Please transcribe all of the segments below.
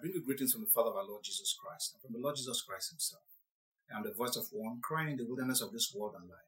I bring you greetings from the Father of our Lord Jesus Christ and from the Lord Jesus Christ himself. I am the voice of one crying in the wilderness of this world and life.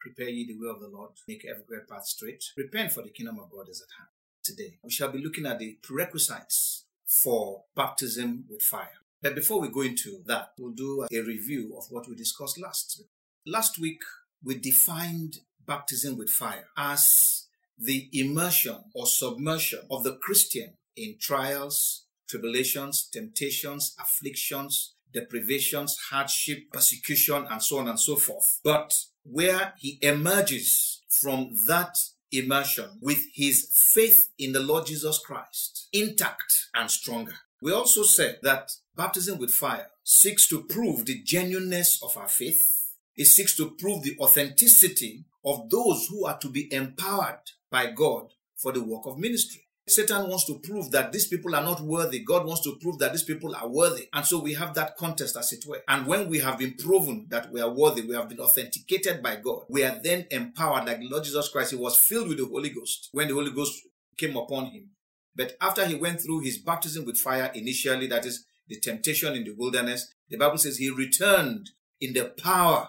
Prepare ye the way of the Lord, make every great path straight. Repent for the kingdom of God is at hand. Today, we shall be looking at the prerequisites for baptism with fire. But before we go into that, we'll do a review of what we discussed last week. Last week, we defined baptism with fire as the immersion or submersion of the Christian in trials, tribulations, temptations, afflictions, deprivations, hardship, persecution, and so on and so forth. But where he emerges from that immersion with his faith in the Lord Jesus Christ intact and stronger. We also said that baptism with fire seeks to prove the genuineness of our faith. It seeks to prove the authenticity of those who are to be empowered by God for the work of ministry. Satan wants to prove that these people are not worthy. God wants to prove that these people are worthy. And so we have that contest, as it were. And when we have been proven that we are worthy, we have been authenticated by God, we are then empowered, like Lord Jesus Christ. He was filled with the Holy Ghost when the Holy Ghost came upon him. But after he went through his baptism with fire initially, that is the temptation in the wilderness, the Bible says he returned in the power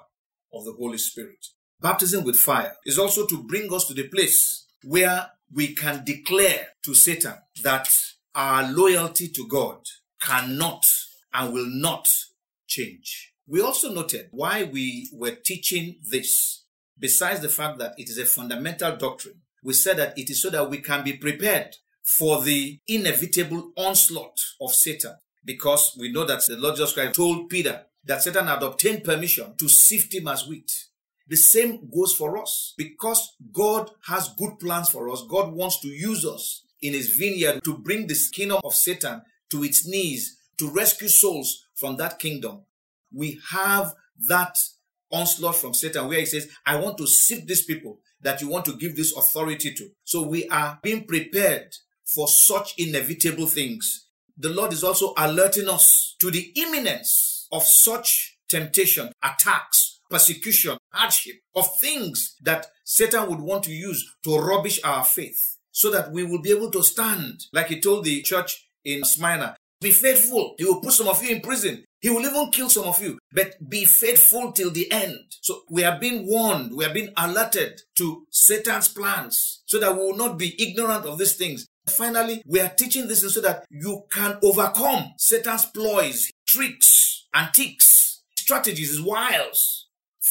of the Holy Spirit. Baptism with fire is also to bring us to the place where we can declare to Satan that our loyalty to God cannot and will not change. We also noted why we were teaching this, besides the fact that it is a fundamental doctrine. We said that it is so that we can be prepared for the inevitable onslaught of Satan. Because we know that the Lord Jesus Christ told Peter that Satan had obtained permission to sift him as wheat. The same goes for us because God has good plans for us. God wants to use us in his vineyard to bring this kingdom of Satan to its knees, to rescue souls from that kingdom. We have that onslaught from Satan where he says, I want to sift these people that you want to give this authority to. So we are being prepared for such inevitable things. The Lord is also alerting us to the imminence of such temptation, attacks, persecution, hardship, of things that Satan would want to use to rubbish our faith so that we will be able to stand. Like he told the church in Smyrna, be faithful. He will put some of you in prison. He will even kill some of you, but be faithful till the end. So we are being warned, we are being alerted to Satan's plans so that we will not be ignorant of these things. Finally, we are teaching this so that you can overcome Satan's ploys, tricks, antiques, strategies, wiles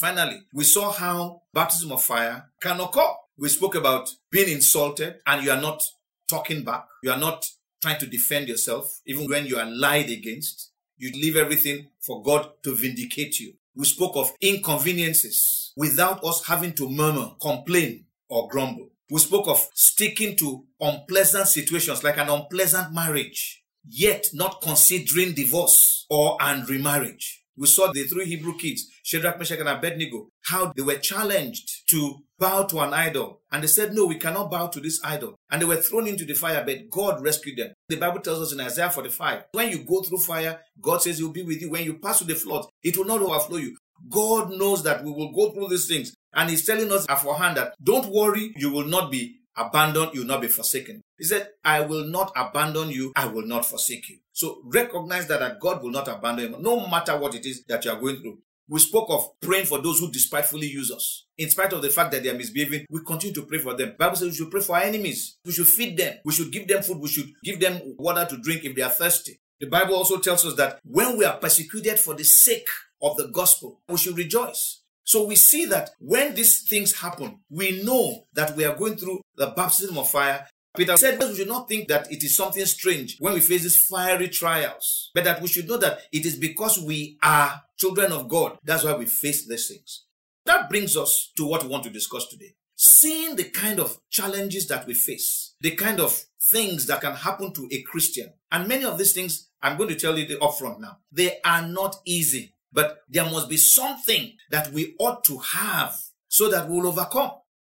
Finally, we saw how baptism of fire can occur. We spoke about being insulted and you are not talking back. You are not trying to defend yourself, even when you are lied against. You leave everything for God to vindicate you. We spoke of inconveniences without us having to murmur, complain, or grumble. We spoke of sticking to unpleasant situations like an unpleasant marriage, yet not considering divorce or and remarriage. We saw the three Hebrew kids, Shadrach, Meshach, and Abednego, how they were challenged to bow to an idol. And they said, No, we cannot bow to this idol. And they were thrown into the fire, but God rescued them. The Bible tells us in Isaiah 45, when you go through fire, God says He'll be with you. When you pass through the flood, it will not overflow you. God knows that we will go through these things. And He's telling us beforehand that don't worry, you will not be abandoned, you will not be forsaken. He said, I will not abandon you, I will not forsake you. So recognize that, that God will not abandon you, no matter what it is that you are going through. We spoke of praying for those who despitefully use us. In spite of the fact that they are misbehaving, we continue to pray for them. Bible says we should pray for our enemies. We should feed them. We should give them food. We should give them water to drink if they are thirsty. The Bible also tells us that when we are persecuted for the sake of the gospel, we should rejoice. So we see that when these things happen, we know that we are going through the baptism of fire. Peter said we should not think that it is something strange when we face these fiery trials, but that we should know that it is because we are children of God. That's why we face these things. That brings us to what we want to discuss today. Seeing the kind of challenges that we face, the kind of things that can happen to a Christian. And many of these things, I'm going to tell you the upfront now, they are not easy. But there must be something that we ought to have so that we'll overcome.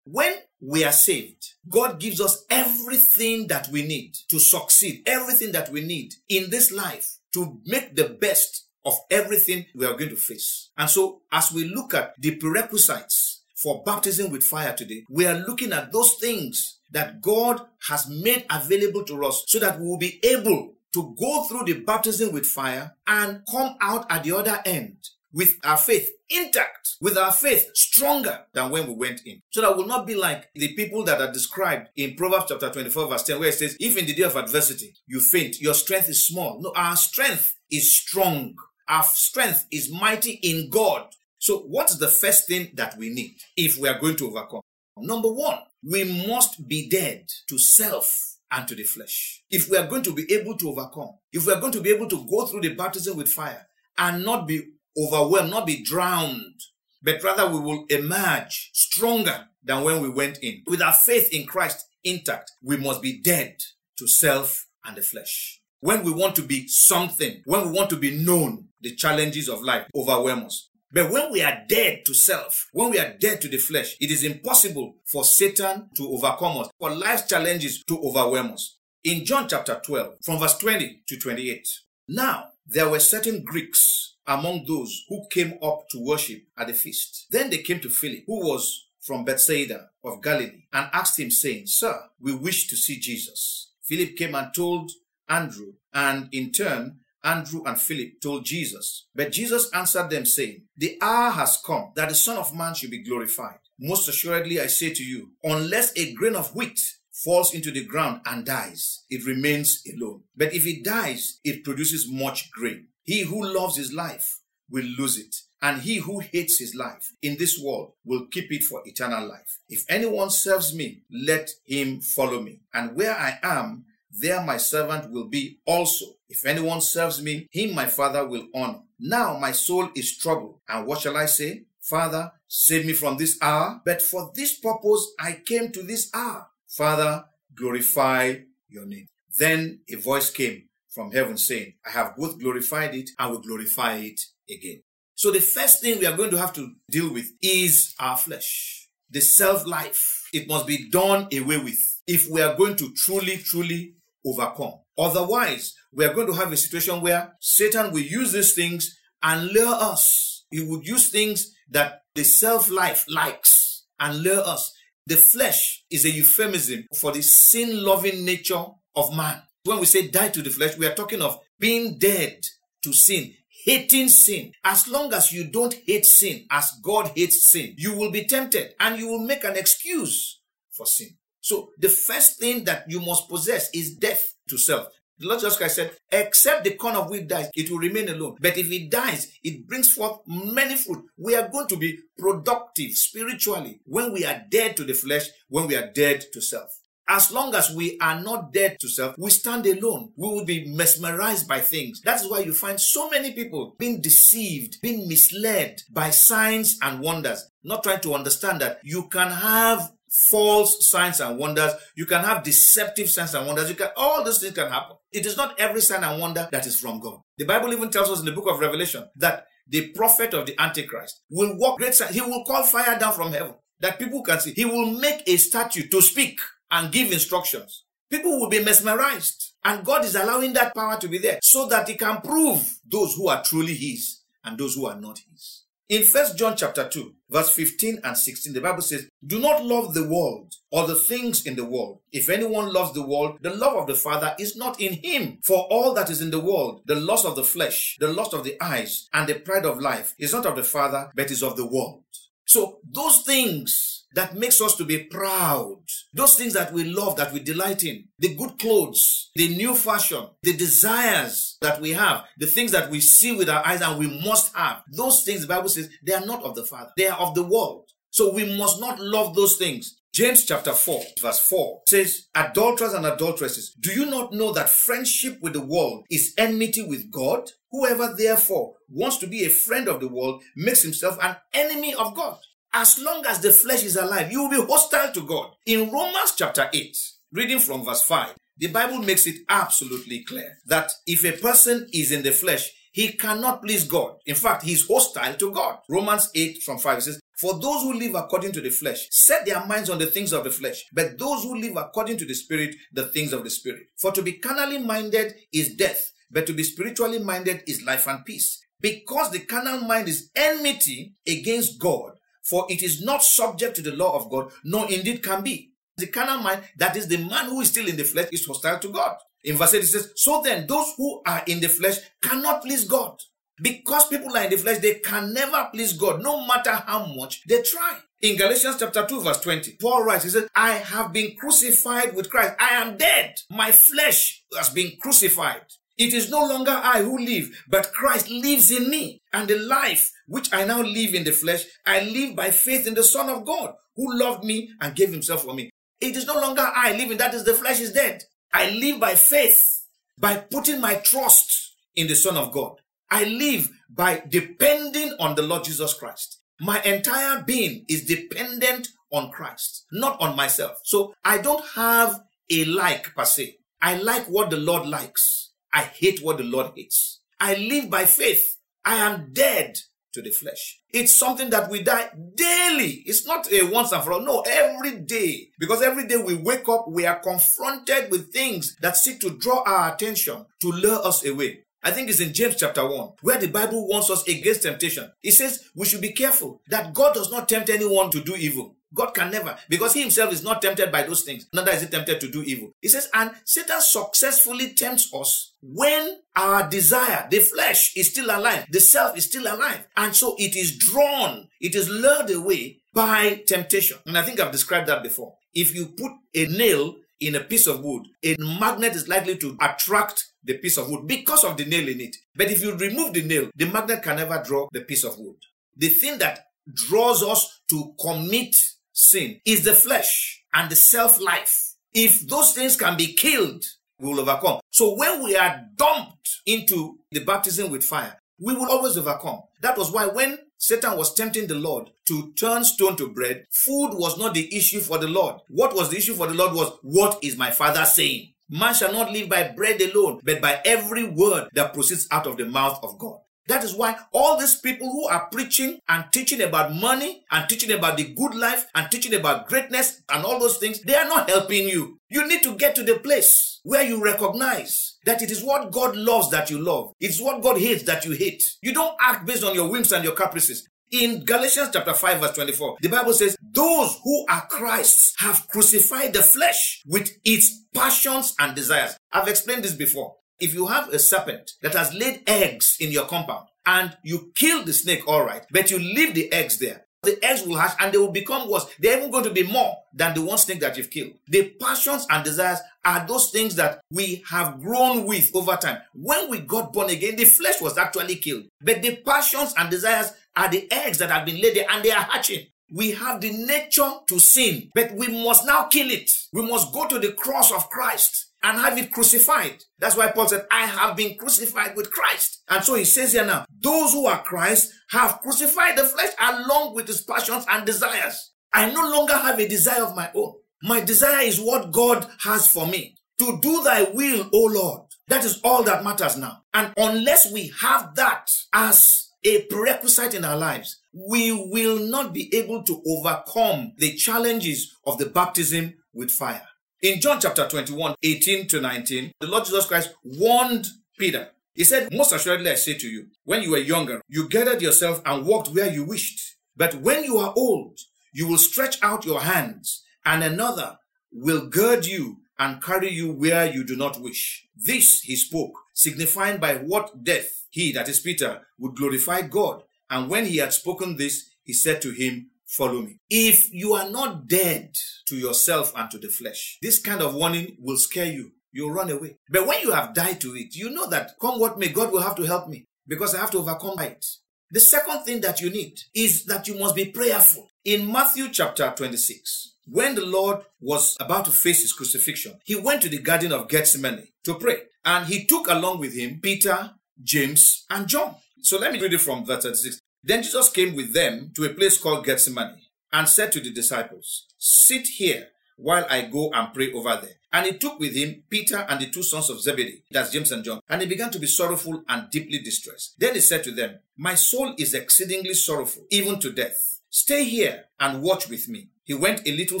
When we are saved, God gives us everything that we need to succeed, everything that we need in this life to make the best of everything we are going to face. And so, as we look at the prerequisites for baptism with fire today, we are looking at those things that God has made available to us so that we will be able to go through the baptism with fire and come out at the other end with our faith intact, with our faith stronger than when we went in. So that will not be like the people that are described in Proverbs chapter 24, verse 10, where it says, If in the day of adversity you faint, your strength is small. No, our strength is strong. Our strength is mighty in God. So, what's the first thing that we need if we are going to overcome? Number one, we must be dead to self and to the flesh. If we are going to be able to overcome, if we are going to be able to go through the baptism with fire and not be overwhelmed, not be drowned, but rather we will emerge stronger than when we went in. With our faith in Christ intact, we must be dead to self and the flesh. When we want to be something, when we want to be known, the challenges of life overwhelm us. But when we are dead to self, when we are dead to the flesh, it is impossible for Satan to overcome us, for life's challenges to overwhelm us. In John chapter 12, from verse 20 to 28, now there were certain Greeks among those who came up to worship at the feast. Then they came to Philip, who was from Bethsaida of Galilee, and asked him, saying, Sir, we wish to see Jesus. Philip came and told Andrew, and in turn, Andrew and Philip told Jesus. But Jesus answered them, saying, The hour has come that the Son of Man should be glorified. Most assuredly, I say to you, unless a grain of wheat falls into the ground and dies, it remains alone. But if it dies, it produces much grain. He who loves his life will lose it, and he who hates his life in this world will keep it for eternal life. If anyone serves me, let him follow me. And where I am, there my servant will be also. If anyone serves me, him my father will honor. Now my soul is troubled. And what shall I say? Father, save me from this hour. But for this purpose I came to this hour. Father, glorify your name. Then a voice came from heaven saying, I have both glorified it and will glorify it again. So the first thing we are going to have to deal with is our flesh, the self life. It must be done away with if we are going to truly, truly overcome. Otherwise, we are going to have a situation where Satan will use these things and lure us. He would use things that the self life likes and lure us. The flesh is a euphemism for the sin loving nature of man. When we say die to the flesh, we are talking of being dead to sin, hating sin. As long as you don't hate sin as God hates sin, you will be tempted and you will make an excuse for sin. So the first thing that you must possess is death to self. The Lord Jesus Christ said, except the corn of wheat dies, it will remain alone. But if it dies, it brings forth many fruit. We are going to be productive spiritually when we are dead to the flesh, when we are dead to self. As long as we are not dead to self, we stand alone. We will be mesmerized by things. That's why you find so many people being deceived, being misled by signs and wonders, not trying to understand that you can have false signs and wonders. You can have deceptive signs and wonders. You can, all these things can happen. It is not every sign and wonder that is from God. The Bible even tells us in the book of Revelation that the prophet of the Antichrist will walk great signs. He will call fire down from heaven that people can see. He will make a statue to speak and give instructions. People will be mesmerized. And God is allowing that power to be there so that he can prove those who are truly his and those who are not his. In First John chapter 2, verse 15 and 16, the Bible says, Do not love the world or the things in the world. If anyone loves the world, the love of the Father is not in him. For all that is in the world, the lust of the flesh, the lust of the eyes, and the pride of life is not of the Father, but is of the world. So those things that makes us to be proud. Those things that we love, that we delight in, the good clothes, the new fashion, the desires that we have, the things that we see with our eyes and we must have. Those things, the Bible says, they are not of the Father. They are of the world. So we must not love those things. James chapter 4, verse 4 says, Adulterers and adulteresses, do you not know that friendship with the world is enmity with God? Whoever therefore wants to be a friend of the world makes himself an enemy of God as long as the flesh is alive, you will be hostile to God. In Romans chapter 8, reading from verse 5, the Bible makes it absolutely clear that if a person is in the flesh, he cannot please God. In fact, he's hostile to God. Romans 8 from 5 says, For those who live according to the flesh set their minds on the things of the flesh, but those who live according to the Spirit, the things of the Spirit. For to be carnally minded is death, but to be spiritually minded is life and peace. Because the carnal mind is enmity against God, for it is not subject to the law of God, nor indeed can be. The carnal mind, that is the man who is still in the flesh, is hostile to God. In verse 8, it says, So then, those who are in the flesh cannot please God. Because people are in the flesh, they can never please God, no matter how much they try. In Galatians chapter 2, verse 20, Paul writes, He says, I have been crucified with Christ. I am dead. My flesh has been crucified. It is no longer I who live, but Christ lives in me. And the life which I now live in the flesh, I live by faith in the Son of God, who loved me and gave himself for me. It is no longer I living, that is, the flesh is dead. I live by faith, by putting my trust in the Son of God. I live by depending on the Lord Jesus Christ. My entire being is dependent on Christ, not on myself. So I don't have a like per se. I like what the Lord likes. I hate what the Lord hates. I live by faith. I am dead to the flesh. It's something that we die daily. It's not a once and for all. No, every day. Because every day we wake up, we are confronted with things that seek to draw our attention to lure us away. I think it's in James chapter 1, where the Bible warns us against temptation. It says we should be careful that God does not tempt anyone to do evil. God can never, because he himself is not tempted by those things. Neither is he tempted to do evil. He says, and Satan successfully tempts us when our desire, the flesh is still alive, the self is still alive. And so it is drawn, it is lured away by temptation. And I think I've described that before. If you put a nail in a piece of wood, a magnet is likely to attract the piece of wood because of the nail in it. But if you remove the nail, the magnet can never draw the piece of wood. The thing that draws us to commit sin is the flesh and the self life. If those things can be killed, we will overcome. So when we are dumped into the baptism with fire, we will always overcome. That was why when Satan was tempting the Lord to turn stone to bread, food was not the issue for the Lord. What was the issue for the Lord was, what is my father saying? Man shall not live by bread alone, but by every word that proceeds out of the mouth of God. That is why all these people who are preaching and teaching about money and teaching about the good life and teaching about greatness and all those things, they are not helping you. You need to get to the place where you recognize that it is what God loves that you love. It's what God hates that you hate. You don't act based on your whims and your caprices. In Galatians chapter 5 verse 24, the Bible says, those who are Christ's have crucified the flesh with its passions and desires. I've explained this before. If you have a serpent that has laid eggs in your compound and you kill the snake, all right, but you leave the eggs there, the eggs will hatch and they will become worse. They're even going to be more than the one snake that you've killed. The passions and desires are those things that we have grown with over time. When we got born again, the flesh was actually killed, but the passions and desires are the eggs that have been laid there and they are hatching. We have the nature to sin, but we must now kill it. We must go to the cross of Christ and have it crucified. That's why Paul said, I have been crucified with Christ. And so he says here now, those who are Christ have crucified the flesh along with his passions and desires. I no longer have a desire of my own. My desire is what God has for me. To do thy will, O Lord. That is all that matters now. And unless we have that as a prerequisite in our lives, we will not be able to overcome the challenges of the baptism with fire. In John chapter 21, 18 to 19, the Lord Jesus Christ warned Peter. He said, Most assuredly I say to you, when you were younger, you gathered yourself and walked where you wished. But when you are old, you will stretch out your hands, and another will gird you and carry you where you do not wish. This he spoke, signifying by what death he, that is Peter, would glorify God. And when he had spoken this, he said to him, follow me. If you are not dead to yourself and to the flesh, this kind of warning will scare you. You'll run away. But when you have died to it, you know that come what may, God will have to help me because I have to overcome it. The second thing that you need is that you must be prayerful. In Matthew chapter 26, when the Lord was about to face his crucifixion, he went to the Garden of Gethsemane to pray. And he took along with him Peter, James, and John. So let me read it from verse 36. Then Jesus came with them to a place called Gethsemane and said to the disciples, Sit here while I go and pray over there. And he took with him Peter and the two sons of Zebedee, that's James and John, and he began to be sorrowful and deeply distressed. Then he said to them, My soul is exceedingly sorrowful, even to death. Stay here and watch with me. He went a little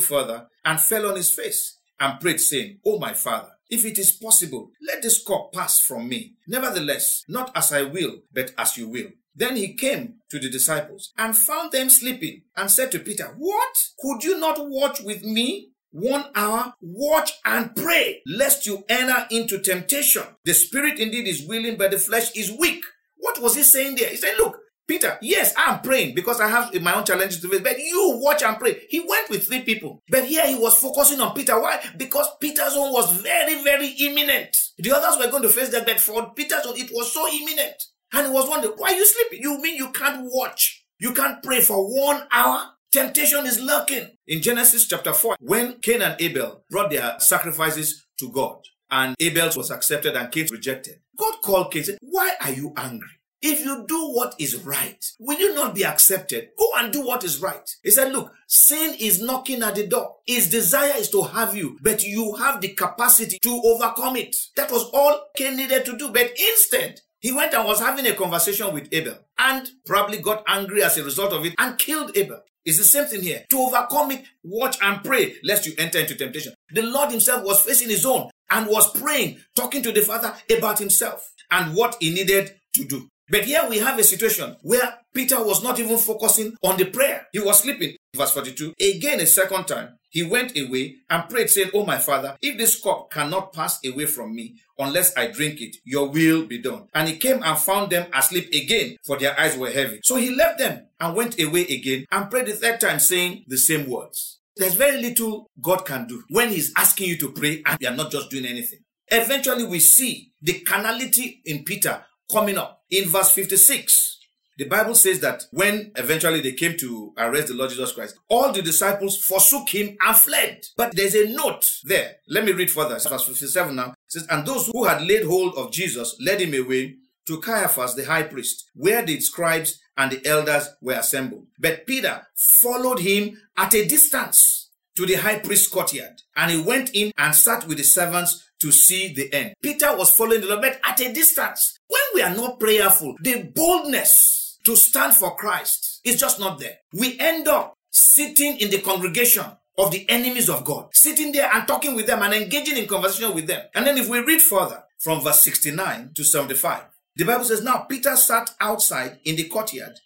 further and fell on his face and prayed, saying, O my father, if it is possible, let this cup pass from me. Nevertheless, not as I will, but as you will. Then he came to the disciples and found them sleeping and said to Peter, What? Could you not watch with me one hour, watch and pray, lest you enter into temptation. The spirit indeed is willing, but the flesh is weak. What was he saying there? He said, Look, Peter, yes, I'm praying because I have my own challenges to face, but you watch and pray. He went with three people, but here he was focusing on Peter. Why? Because Peter's own was very, very imminent. The others were going to face that, but for Peter's own, it was so imminent. And he was wondering, why you sleeping? You mean you can't watch? You can't pray for one hour? Temptation is lurking. In Genesis chapter 4, when Cain and Abel brought their sacrifices to God, and Abel's was accepted and Cain's rejected, God called Cain and said, Why are you angry? If you do what is right, will you not be accepted? Go and do what is right. He said, Look, sin is knocking at the door. His desire is to have you, but you have the capacity to overcome it. That was all Cain needed to do. But instead, he went and was having a conversation with Abel and probably got angry as a result of it and killed Abel. It's the same thing here. To overcome it, watch and pray lest you enter into temptation. The Lord himself was facing his own and was praying, talking to the Father about himself and what he needed to do. But here we have a situation where Peter was not even focusing on the prayer. He was sleeping. Verse 42. Again, a second time, he went away and prayed, saying, Oh, my father, if this cup cannot pass away from me unless I drink it, your will be done. And he came and found them asleep again, for their eyes were heavy. So he left them and went away again and prayed the third time, saying the same words. There's very little God can do when he's asking you to pray and you are not just doing anything. Eventually, we see the carnality in Peter coming up. In verse 56, the Bible says that when eventually they came to arrest the Lord Jesus Christ, all the disciples forsook him and fled. But there's a note there. Let me read further. Verse 57 now says, And those who had laid hold of Jesus led him away to Caiaphas the high priest, where the scribes and the elders were assembled. But Peter followed him at a distance to the high priest's courtyard, and he went in and sat with the servants to see the end. Peter was following the Lord, but at a distance. We are not prayerful, the boldness to stand for Christ is just not there. We end up sitting in the congregation of the enemies of God, sitting there and talking with them and engaging in conversation with them. And then if we read further from verse 69 to 75, the Bible says, Now Peter sat outside in the courtyard.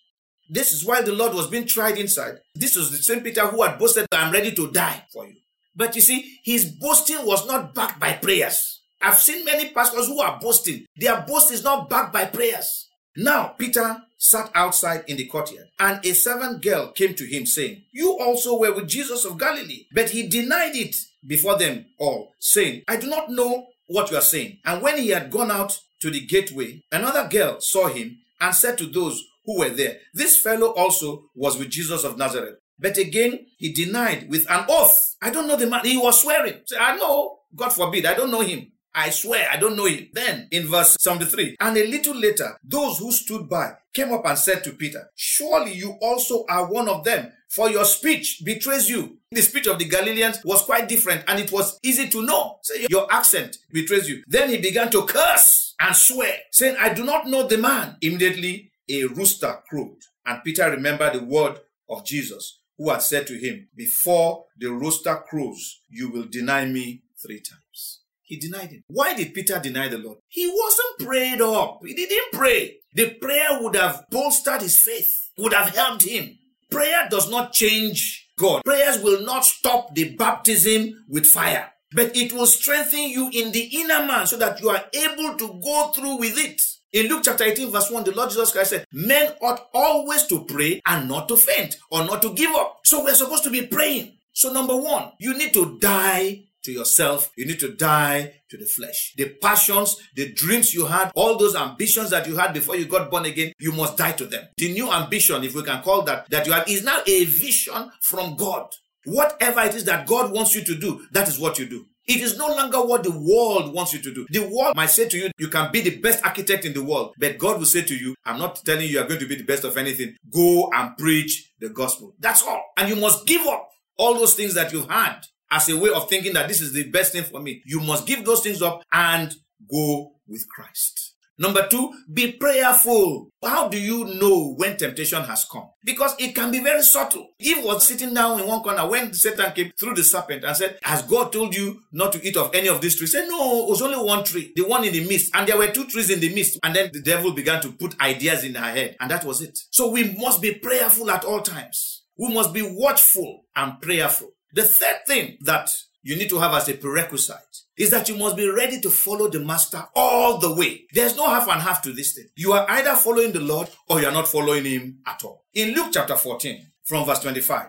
This is while the Lord was being tried inside. This was the same Peter who had boasted, I'm ready to die for you. But you see, his boasting was not backed by prayers. I've seen many pastors who are boasting. Their boast is not backed by prayers. Now, Peter sat outside in the courtyard, and a servant girl came to him, saying, You also were with Jesus of Galilee. But he denied it before them all, saying, I do not know what you are saying. And when he had gone out to the gateway, another girl saw him and said to those who were there, This fellow also was with Jesus of Nazareth. But again, he denied with an oath. I don't know the man. He was swearing. Say, I know. God forbid. I don't know him. I swear I don't know him. Then in verse 73, and a little later, those who stood by came up and said to Peter, Surely you also are one of them, for your speech betrays you. The speech of the Galileans was quite different and it was easy to know. Say, your accent betrays you. Then he began to curse and swear, saying, I do not know the man. Immediately a rooster crowed. And Peter remembered the word of Jesus who had said to him, Before the rooster crows, you will deny me three times. He denied him. Why did Peter deny the Lord? He wasn't prayed up. He didn't pray. The prayer would have bolstered his faith, would have helped him. Prayer does not change God. Prayers will not stop the baptism with fire, but it will strengthen you in the inner man so that you are able to go through with it. In Luke chapter 18, verse 1, the Lord Jesus Christ said, Men ought always to pray and not to faint or not to give up. So we're supposed to be praying. So, number one, you need to die to yourself. You need to die to the flesh. The passions, the dreams you had, all those ambitions that you had before you got born again, you must die to them. The new ambition, if we can call that, that you have is now a vision from God. Whatever it is that God wants you to do, that is what you do. It is no longer what the world wants you to do. The world might say to you, you can be the best architect in the world, but God will say to you, I'm not telling you you are going to be the best of anything. Go and preach the gospel. That's all. And you must give up all those things that you've had as a way of thinking that this is the best thing for me. You must give those things up and go with Christ. Number two, be prayerful. How do you know when temptation has come? Because it can be very subtle. Eve was sitting down in one corner when Satan came through the serpent and said, Has God told you not to eat of any of these trees? Say, No, it was only one tree, the one in the midst. And there were two trees in the midst. And then the devil began to put ideas in her head. And that was it. So we must be prayerful at all times. We must be watchful and prayerful. The third thing that you need to have as a prerequisite is that you must be ready to follow the master all the way. There's no half and half to this thing. You are either following the Lord or you are not following him at all. In Luke chapter 14, from verse 25,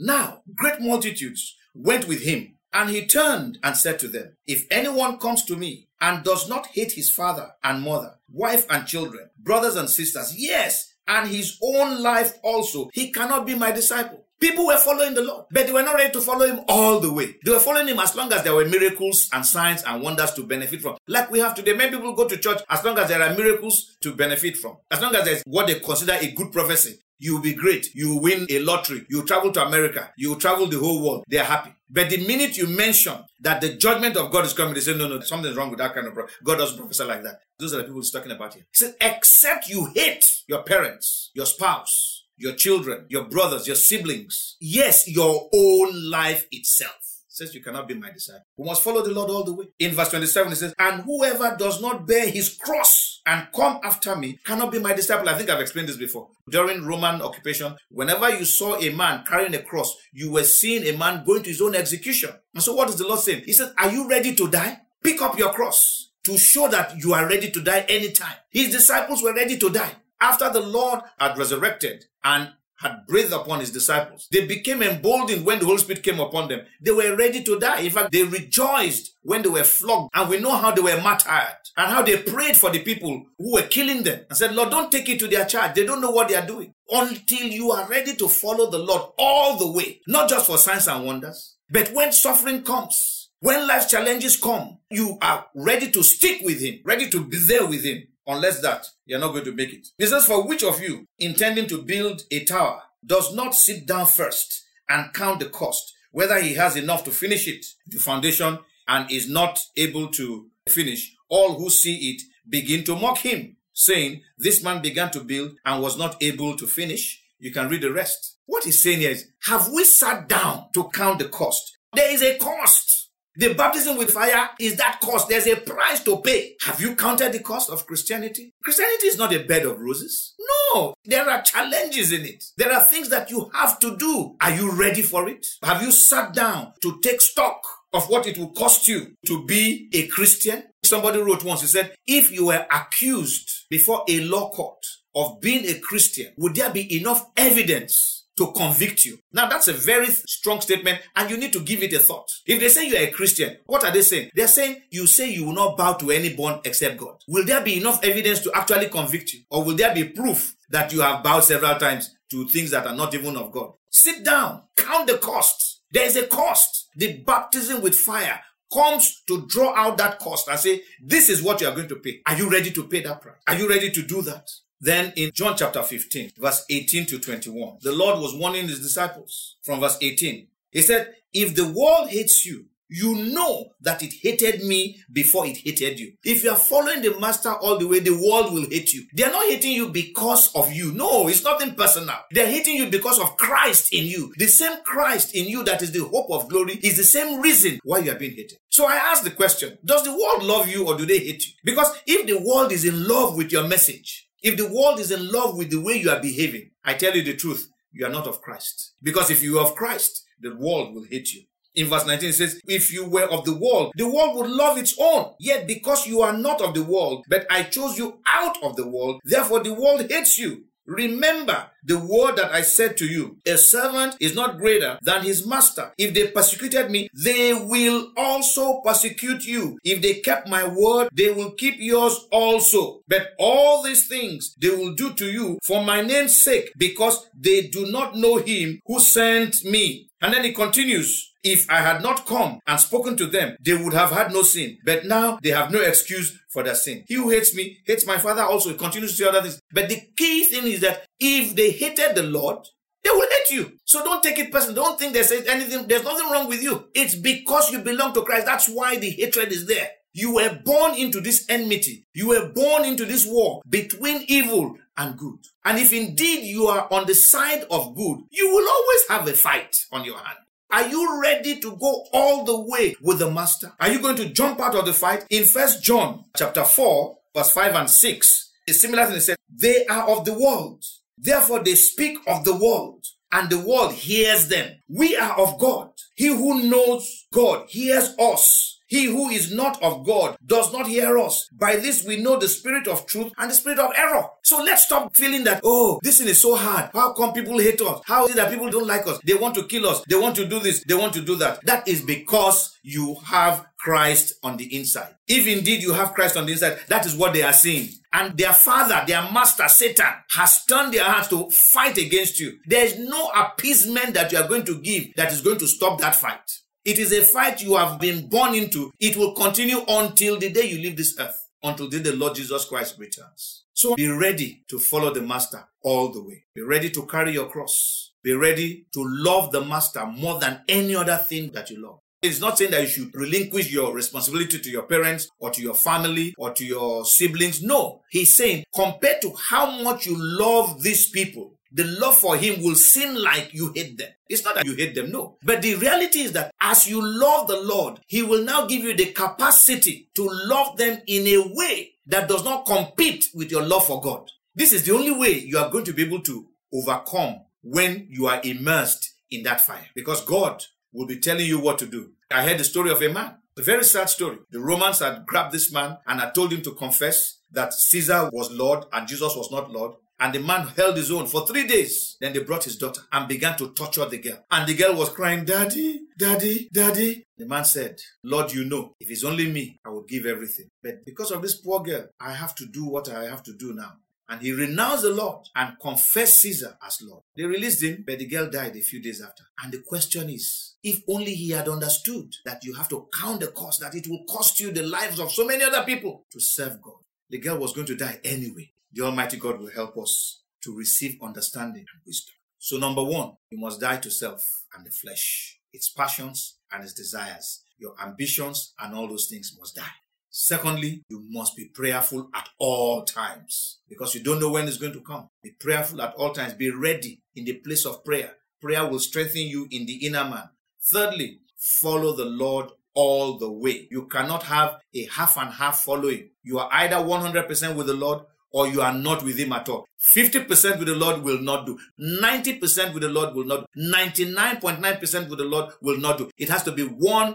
now great multitudes went with him and he turned and said to them, If anyone comes to me and does not hate his father and mother, wife and children, brothers and sisters, yes, and his own life also, he cannot be my disciple. People were following the Lord, but they were not ready to follow him all the way. They were following him as long as there were miracles and signs and wonders to benefit from. Like we have today, many people go to church as long as there are miracles to benefit from. As long as there's what they consider a good prophecy. You will be great. You will win a lottery. You will travel to America. You will travel the whole world. They are happy. But the minute you mention that the judgment of God is coming, they say, no, no, something's wrong with that kind of prophet. God doesn't prophesy like that. Those are the people he's talking about here. He said, except you hate your parents, your spouse, your children, your brothers, your siblings. Yes, your own life itself. Says you cannot be my disciple. We must follow the Lord all the way. In verse 27, it says, And whoever does not bear his cross and come after me cannot be my disciple. I think I've explained this before. During Roman occupation, whenever you saw a man carrying a cross, you were seeing a man going to his own execution. And so what is the Lord saying? He says, Are you ready to die? Pick up your cross to show that you are ready to die anytime. His disciples were ready to die. After the Lord had resurrected and had breathed upon his disciples, they became emboldened when the Holy Spirit came upon them. They were ready to die. In fact, they rejoiced when they were flogged. And we know how they were martyred and how they prayed for the people who were killing them and said, Lord, don't take it to their charge. They don't know what they are doing. Until you are ready to follow the Lord all the way, not just for signs and wonders, but when suffering comes, when life challenges come, you are ready to stick with Him, ready to be there with Him. Unless that, you're not going to make it. He says, For which of you, intending to build a tower, does not sit down first and count the cost, whether he has enough to finish it, the foundation, and is not able to finish? All who see it begin to mock him, saying, This man began to build and was not able to finish. You can read the rest. What he's saying here is, Have we sat down to count the cost? There is a cost. The baptism with fire is that cost. There's a price to pay. Have you counted the cost of Christianity? Christianity is not a bed of roses. No, there are challenges in it. There are things that you have to do. Are you ready for it? Have you sat down to take stock of what it will cost you to be a Christian? Somebody wrote once, he said, if you were accused before a law court of being a Christian, would there be enough evidence to convict you. Now that's a very strong statement and you need to give it a thought. If they say you are a Christian, what are they saying? They're saying you say you will not bow to any born except God. Will there be enough evidence to actually convict you? Or will there be proof that you have bowed several times to things that are not even of God? Sit down, count the cost. There is a cost. The baptism with fire comes to draw out that cost and say, this is what you are going to pay. Are you ready to pay that price? Are you ready to do that? Then in John chapter 15, verse 18 to 21, the Lord was warning his disciples from verse 18. He said, If the world hates you, you know that it hated me before it hated you. If you are following the master all the way, the world will hate you. They are not hating you because of you. No, it's nothing personal. They're hating you because of Christ in you. The same Christ in you that is the hope of glory is the same reason why you are being hated. So I ask the question, does the world love you or do they hate you? Because if the world is in love with your message, if the world is in love with the way you are behaving, I tell you the truth, you are not of Christ. Because if you are of Christ, the world will hate you. In verse 19 it says, If you were of the world, the world would love its own. Yet because you are not of the world, but I chose you out of the world, therefore the world hates you. Remember the word that I said to you. A servant is not greater than his master. If they persecuted me, they will also persecute you. If they kept my word, they will keep yours also. But all these things they will do to you for my name's sake, because they do not know him who sent me. And then he continues, if I had not come and spoken to them, they would have had no sin. But now they have no excuse for their sin. He who hates me hates my father also. He continues to say other things. But the key thing is that if they hated the Lord, they will hate you. So don't take it personally. Don't think there's anything, there's nothing wrong with you. It's because you belong to Christ. That's why the hatred is there. You were born into this enmity. You were born into this war between evil and good. And if indeed you are on the side of good, you will always have a fight on your hand. Are you ready to go all the way with the master? Are you going to jump out of the fight? In First John chapter 4, verse 5 and 6, a similar thing said, They are of the world. Therefore they speak of the world and the world hears them. We are of God. He who knows God hears us. He who is not of God does not hear us. By this we know the spirit of truth and the spirit of error. So let's stop feeling that, oh, this thing is so hard. How come people hate us? How is it that people don't like us? They want to kill us. They want to do this. They want to do that. That is because you have Christ on the inside. If indeed you have Christ on the inside, that is what they are seeing. And their father, their master, Satan, has turned their hearts to fight against you. There is no appeasement that you are going to give that is going to stop that fight. It is a fight you have been born into. It will continue until the day you leave this earth, until the day the Lord Jesus Christ returns. So be ready to follow the Master all the way. Be ready to carry your cross. Be ready to love the Master more than any other thing that you love. It's not saying that you should relinquish your responsibility to your parents or to your family or to your siblings. No, he's saying compared to how much you love these people, the love for him will seem like you hate them. It's not that you hate them, no. But the reality is that as you love the Lord, he will now give you the capacity to love them in a way that does not compete with your love for God. This is the only way you are going to be able to overcome when you are immersed in that fire because God will be telling you what to do. I heard the story of a man, a very sad story. The Romans had grabbed this man and had told him to confess that Caesar was Lord and Jesus was not Lord. And the man held his own for three days. Then they brought his daughter and began to torture the girl. And the girl was crying, Daddy, Daddy, Daddy. The man said, Lord, you know, if it's only me, I will give everything. But because of this poor girl, I have to do what I have to do now. And he renounced the Lord and confessed Caesar as Lord. They released him, but the girl died a few days after. And the question is, if only he had understood that you have to count the cost, that it will cost you the lives of so many other people to serve God. The girl was going to die anyway. The Almighty God will help us to receive understanding and wisdom. So, number one, you must die to self and the flesh, its passions and its desires. Your ambitions and all those things must die. Secondly, you must be prayerful at all times because you don't know when it's going to come. Be prayerful at all times. Be ready in the place of prayer. Prayer will strengthen you in the inner man. Thirdly, follow the Lord all the way. You cannot have a half and half following. You are either 100% with the Lord or you are not with him at all. 50% with the Lord will not do. 90% with the Lord will not. 99.9% with the Lord will not do. It has to be 100%.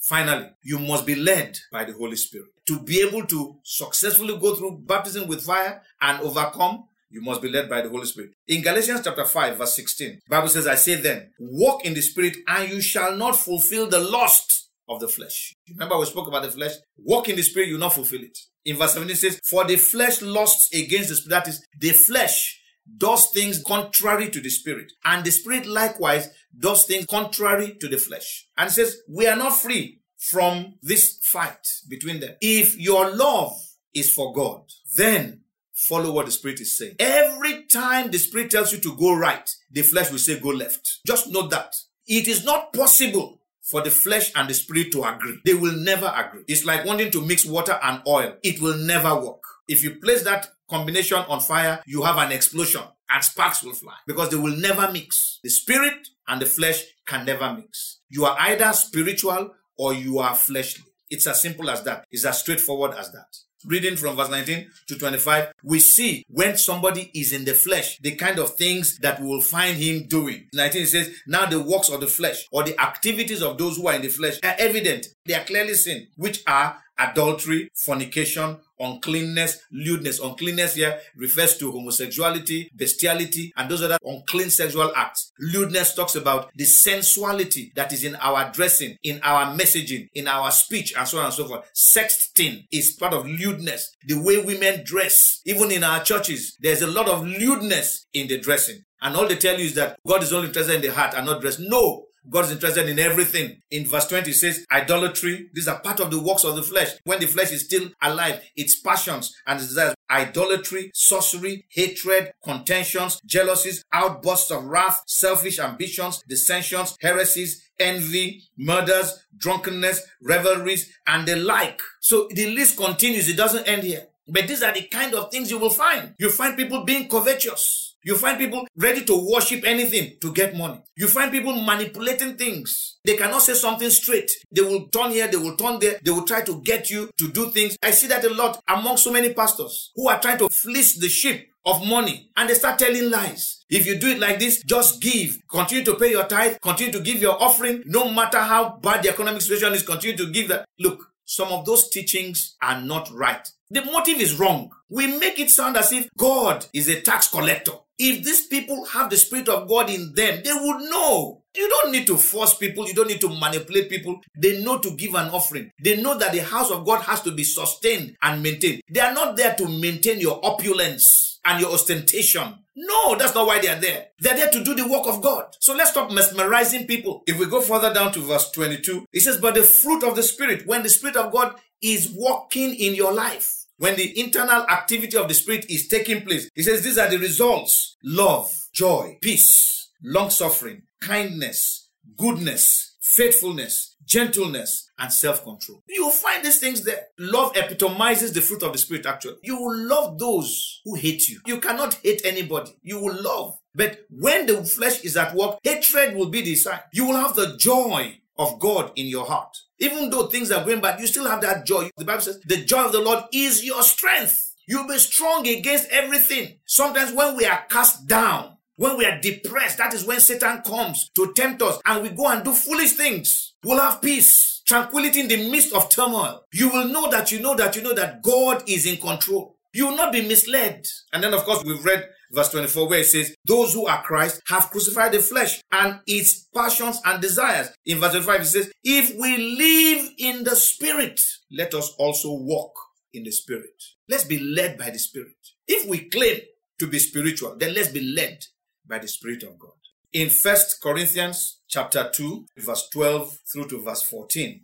Finally, you must be led by the Holy Spirit. To be able to successfully go through baptism with fire and overcome, you must be led by the Holy Spirit. In Galatians chapter 5, verse 16, Bible says, I say then, walk in the Spirit, and you shall not fulfill the lust of the flesh. Remember, we spoke about the flesh. Walk in the Spirit, you will not fulfill it. In verse 17 says, For the flesh lusts against the Spirit. That is, the flesh does things contrary to the spirit. And the spirit likewise does things contrary to the flesh. And says, we are not free from this fight between them. If your love is for God, then follow what the spirit is saying. Every time the spirit tells you to go right, the flesh will say go left. Just note that. It is not possible for the flesh and the spirit to agree. They will never agree. It's like wanting to mix water and oil. It will never work. If you place that combination on fire, you have an explosion and sparks will fly because they will never mix. The spirit and the flesh can never mix. You are either spiritual or you are fleshly. It's as simple as that. It's as straightforward as that. Reading from verse 19 to 25, we see when somebody is in the flesh, the kind of things that we will find him doing. 19 says, Now the works of the flesh or the activities of those who are in the flesh are evident. They are clearly seen, which are adultery, fornication, uncleanness, lewdness. Uncleanness here refers to homosexuality, bestiality, and those other unclean sexual acts. Lewdness talks about the sensuality that is in our dressing, in our messaging, in our speech, and so on and so forth. Sexting is part of lewdness. The way women dress, even in our churches, there's a lot of lewdness in the dressing. And all they tell you is that God is only interested in the heart and not dress. No, God is interested in everything. In verse 20, it says, idolatry. These are part of the works of the flesh. When the flesh is still alive, its passions and desires. Idolatry, sorcery, hatred, contentions, jealousies, outbursts of wrath, selfish ambitions, dissensions, heresies, envy, murders, drunkenness, revelries, and the like. So the list continues. It doesn't end here. But these are the kind of things you will find. You find people being covetous you find people ready to worship anything to get money. You find people manipulating things. They cannot say something straight. They will turn here, they will turn there, they will try to get you to do things. I see that a lot among so many pastors who are trying to fleece the sheep of money and they start telling lies. If you do it like this, just give. Continue to pay your tithe. Continue to give your offering. No matter how bad the economic situation is, continue to give that. Look, some of those teachings are not right. The motive is wrong. We make it sound as if God is a tax collector. If these people have the Spirit of God in them, they would know. You don't need to force people. You don't need to manipulate people. They know to give an offering. They know that the house of God has to be sustained and maintained. They are not there to maintain your opulence and your ostentation. No, that's not why they are there. They're there to do the work of God. So let's stop mesmerizing people. If we go further down to verse 22, it says, But the fruit of the Spirit, when the Spirit of God is working in your life, when the internal activity of the Spirit is taking place, he says these are the results love, joy, peace, long suffering, kindness, goodness, faithfulness, gentleness, and self control. You will find these things there. Love epitomizes the fruit of the Spirit, actually. You will love those who hate you. You cannot hate anybody. You will love. But when the flesh is at work, hatred will be the sign. You will have the joy of God in your heart. Even though things are going bad, you still have that joy. The Bible says, the joy of the Lord is your strength. You'll be strong against everything. Sometimes when we are cast down, when we are depressed, that is when Satan comes to tempt us and we go and do foolish things. We'll have peace, tranquility in the midst of turmoil. You will know that you know that you know that God is in control. You will not be misled. And then, of course, we've read verse 24 where it says, those who are Christ have crucified the flesh and its passions and desires. In verse 25 it says, if we live in the spirit, let us also walk in the spirit. Let's be led by the spirit. If we claim to be spiritual, then let's be led by the spirit of God. In First Corinthians chapter 2, verse 12 through to verse 14.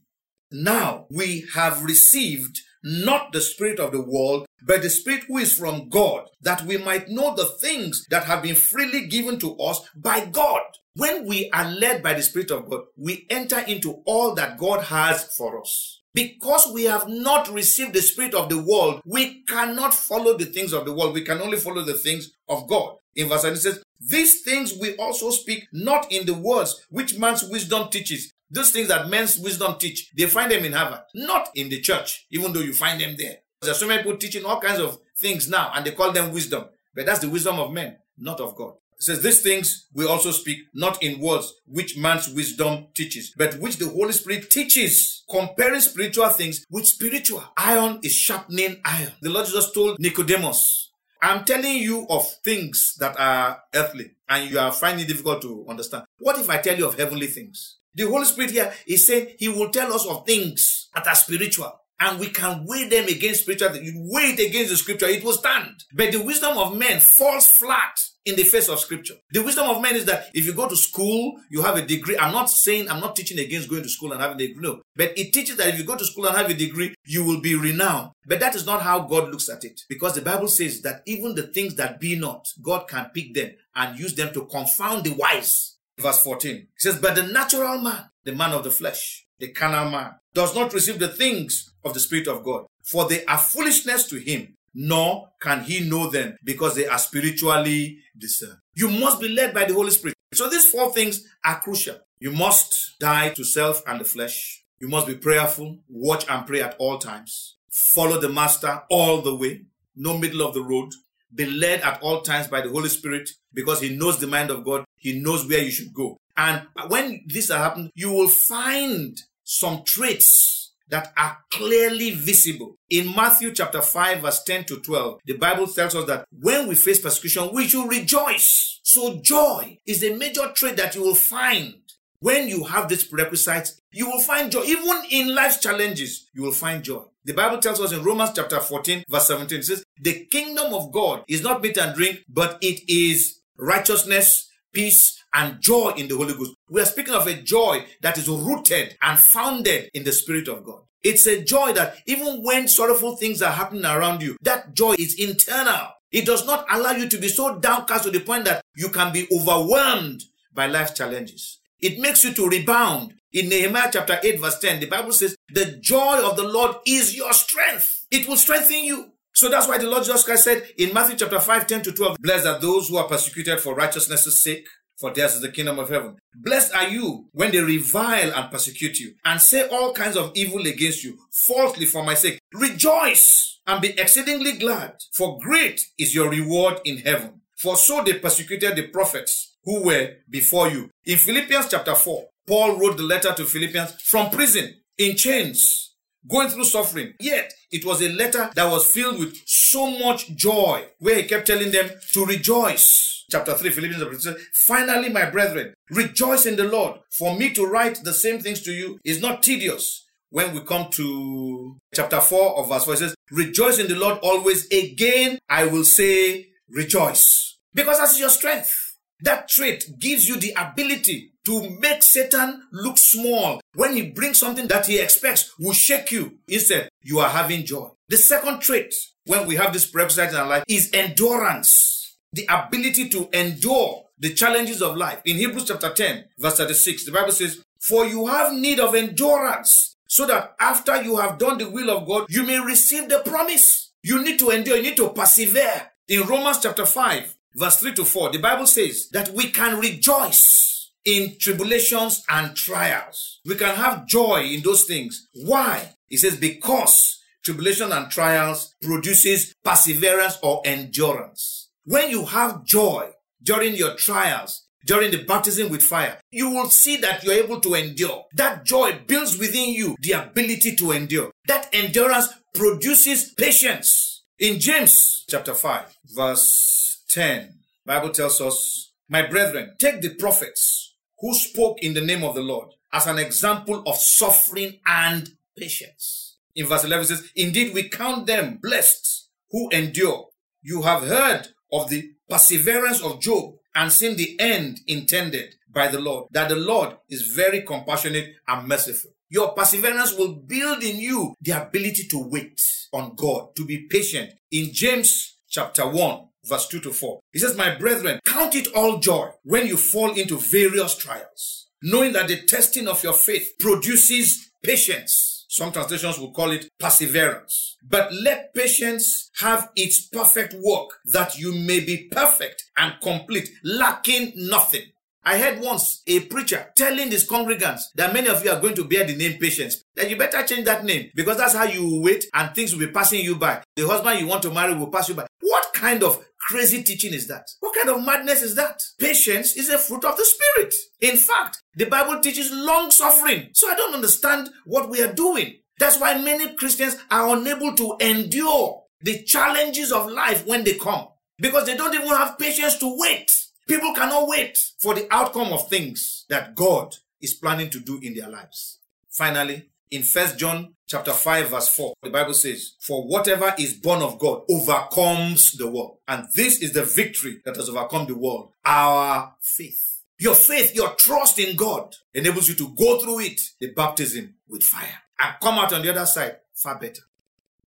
Now we have received not the spirit of the world, but the spirit who is from God, that we might know the things that have been freely given to us by God. When we are led by the spirit of God, we enter into all that God has for us. Because we have not received the spirit of the world, we cannot follow the things of the world. We can only follow the things of God. In verse 9 it says, These things we also speak not in the words which man's wisdom teaches, those things that men's wisdom teach, they find them in Harvard, not in the church, even though you find them there. There's so many people teaching all kinds of things now, and they call them wisdom. But that's the wisdom of men, not of God. It says these things we also speak not in words which man's wisdom teaches, but which the Holy Spirit teaches, comparing spiritual things with spiritual. Iron is sharpening iron. The Lord Jesus told Nicodemus, I'm telling you of things that are earthly and you are finding difficult to understand. What if I tell you of heavenly things? The Holy Spirit here is saying He will tell us of things that are spiritual. And we can weigh them against spiritual. You weigh it against the scripture, it will stand. But the wisdom of men falls flat in the face of scripture. The wisdom of men is that if you go to school, you have a degree. I'm not saying, I'm not teaching against going to school and having a degree. No. But it teaches that if you go to school and have a degree, you will be renowned. But that is not how God looks at it. Because the Bible says that even the things that be not, God can pick them and use them to confound the wise verse 14. He says, But the natural man, the man of the flesh, the carnal man, does not receive the things of the Spirit of God, for they are foolishness to him, nor can he know them because they are spiritually discerned. You must be led by the Holy Spirit. So these four things are crucial. You must die to self and the flesh. You must be prayerful, watch and pray at all times. Follow the master all the way, no middle of the road. Be led at all times by the Holy Spirit because he knows the mind of God. He knows where you should go. And when this happens, you will find some traits that are clearly visible. In Matthew chapter 5 verse 10 to 12, the Bible tells us that when we face persecution, we should rejoice. So joy is a major trait that you will find when you have these prerequisites, you will find joy. Even in life's challenges, you will find joy. The Bible tells us in Romans chapter 14, verse 17, it says, The kingdom of God is not meat and drink, but it is righteousness, peace, and joy in the Holy Ghost. We are speaking of a joy that is rooted and founded in the Spirit of God. It's a joy that even when sorrowful things are happening around you, that joy is internal. It does not allow you to be so downcast to the point that you can be overwhelmed by life challenges. It makes you to rebound. In Nehemiah chapter 8 verse 10, the Bible says, the joy of the Lord is your strength. It will strengthen you. So that's why the Lord Jesus Christ said in Matthew chapter 5, 10 to 12, blessed are those who are persecuted for righteousness' sake, for theirs is the kingdom of heaven. Blessed are you when they revile and persecute you and say all kinds of evil against you falsely for my sake. Rejoice and be exceedingly glad, for great is your reward in heaven. For so they persecuted the prophets who were before you. In Philippians chapter 4, Paul wrote the letter to Philippians from prison, in chains, going through suffering. Yet it was a letter that was filled with so much joy, where he kept telling them to rejoice. Chapter 3, Philippians chapter 3. Finally, my brethren, rejoice in the Lord. For me to write the same things to you is not tedious. When we come to chapter 4 of verse 4, it says, Rejoice in the Lord always. Again, I will say, Rejoice. Because that's your strength. That trait gives you the ability to make Satan look small. When he brings something that he expects will shake you. Instead, you are having joy. The second trait, when we have this prerequisite in our life, is endurance. The ability to endure the challenges of life. In Hebrews chapter 10, verse 36, the Bible says, For you have need of endurance, so that after you have done the will of God, you may receive the promise. You need to endure, you need to persevere. In Romans chapter 5, verse 3 to 4, the Bible says that we can rejoice in tribulations and trials. We can have joy in those things. Why? It says because tribulation and trials produces perseverance or endurance. When you have joy during your trials, during the baptism with fire, you will see that you're able to endure. That joy builds within you the ability to endure. That endurance produces patience. In James chapter 5, verse 10, Bible tells us, My brethren, take the prophets who spoke in the name of the Lord as an example of suffering and patience. In verse 11 it says, Indeed, we count them blessed who endure. You have heard of the perseverance of Job and seen the end intended by the Lord, that the Lord is very compassionate and merciful. Your perseverance will build in you the ability to wait on God, to be patient. In James chapter 1, verse 2 to 4. He says, My brethren, count it all joy when you fall into various trials, knowing that the testing of your faith produces patience. Some translations will call it perseverance. But let patience have its perfect work, that you may be perfect and complete, lacking nothing. I heard once a preacher telling his congregants that many of you are going to bear the name patience. That you better change that name because that's how you wait and things will be passing you by. The husband you want to marry will pass you by. What kind of crazy teaching is that? What kind of madness is that? Patience is a fruit of the Spirit. In fact, the Bible teaches long suffering. So I don't understand what we are doing. That's why many Christians are unable to endure the challenges of life when they come because they don't even have patience to wait. People cannot wait for the outcome of things that God is planning to do in their lives. Finally, in First John chapter 5 verse 4, the Bible says, For whatever is born of God overcomes the world. And this is the victory that has overcome the world. Our faith. Your faith, your trust in God enables you to go through it, the baptism with fire, and come out on the other side far better.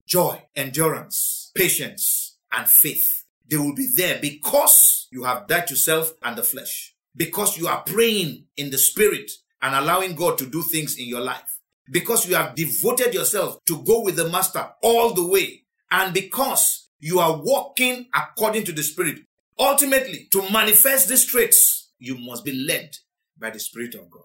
Joy, endurance, patience, and faith. They will be there because you have died yourself and the flesh. Because you are praying in the spirit and allowing God to do things in your life. Because you have devoted yourself to go with the master all the way. And because you are walking according to the spirit. Ultimately, to manifest these traits, you must be led by the spirit of God.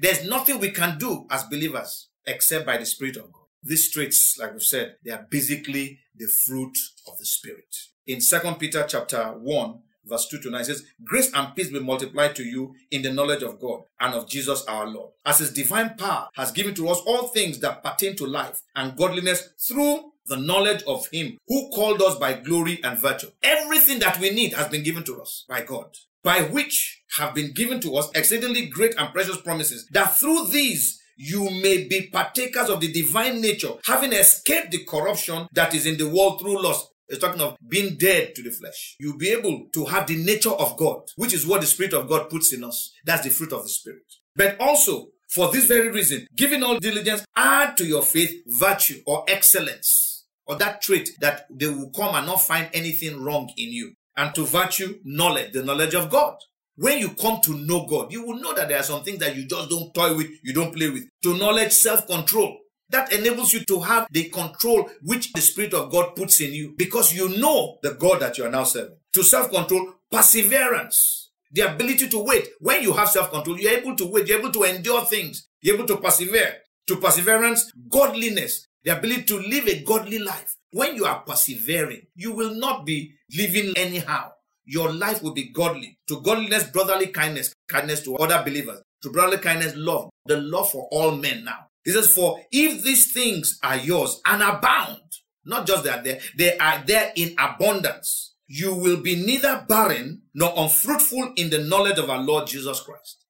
There's nothing we can do as believers except by the spirit of God. These traits, like we've said, they are basically the fruit of the spirit. In Second Peter chapter 1, verse 2 to 9 says, Grace and peace be multiplied to you in the knowledge of God and of Jesus our Lord, as his divine power has given to us all things that pertain to life and godliness through the knowledge of him who called us by glory and virtue. Everything that we need has been given to us by God, by which have been given to us exceedingly great and precious promises, that through these you may be partakers of the divine nature, having escaped the corruption that is in the world through lust. It's talking of being dead to the flesh. You'll be able to have the nature of God, which is what the Spirit of God puts in us. That's the fruit of the Spirit. But also, for this very reason, giving all diligence, add to your faith virtue or excellence, or that trait that they will come and not find anything wrong in you. And to virtue, knowledge, the knowledge of God. When you come to know God, you will know that there are some things that you just don't toy with, you don't play with. To knowledge, self-control. That enables you to have the control which the Spirit of God puts in you because you know the God that you are now serving. To self control, perseverance. The ability to wait. When you have self-control, you're able to wait. You're able to endure things. You're able to persevere. To perseverance, godliness. The ability to live a godly life. When you are persevering, you will not be living anyhow. Your life will be godly. To godliness, brotherly kindness, kindness to other believers. To brotherly kindness, love. The love for all men now. He says, For if these things are yours and abound, not just that they, are there, they are there in abundance, you will be neither barren nor unfruitful in the knowledge of our Lord Jesus Christ.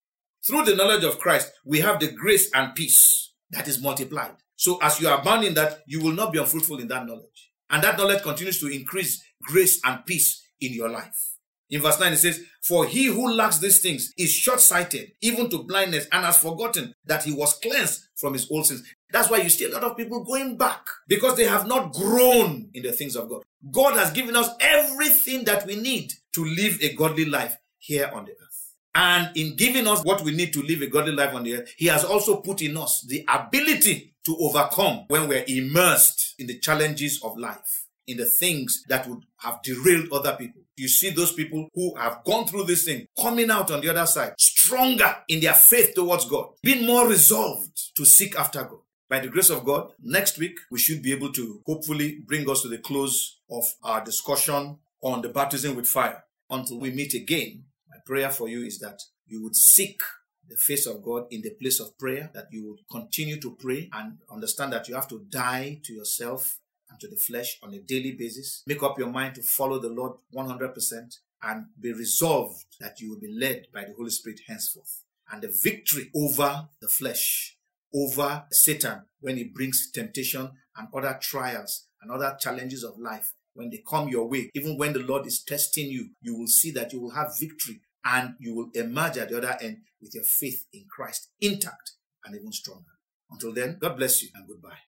Through the knowledge of Christ, we have the grace and peace that is multiplied. So as you are bound in that, you will not be unfruitful in that knowledge. And that knowledge continues to increase grace and peace in your life. In verse 9, it says, For he who lacks these things is short sighted, even to blindness, and has forgotten that he was cleansed from his old sins. That's why you see a lot of people going back because they have not grown in the things of God. God has given us everything that we need to live a godly life here on the earth. And in giving us what we need to live a godly life on the earth, He has also put in us the ability to overcome when we're immersed in the challenges of life, in the things that would have derailed other people. You see those people who have gone through this thing coming out on the other side, stronger in their faith towards God, being more resolved to seek after God. By the grace of God, next week we should be able to hopefully bring us to the close of our discussion on the baptism with fire. Until we meet again, my prayer for you is that you would seek the face of God in the place of prayer, that you would continue to pray and understand that you have to die to yourself and to the flesh on a daily basis. Make up your mind to follow the Lord 100% and be resolved that you will be led by the Holy Spirit henceforth. And the victory over the flesh, over Satan when he brings temptation and other trials and other challenges of life, when they come your way, even when the Lord is testing you, you will see that you will have victory and you will emerge at the other end with your faith in Christ intact and even stronger. Until then, God bless you and goodbye.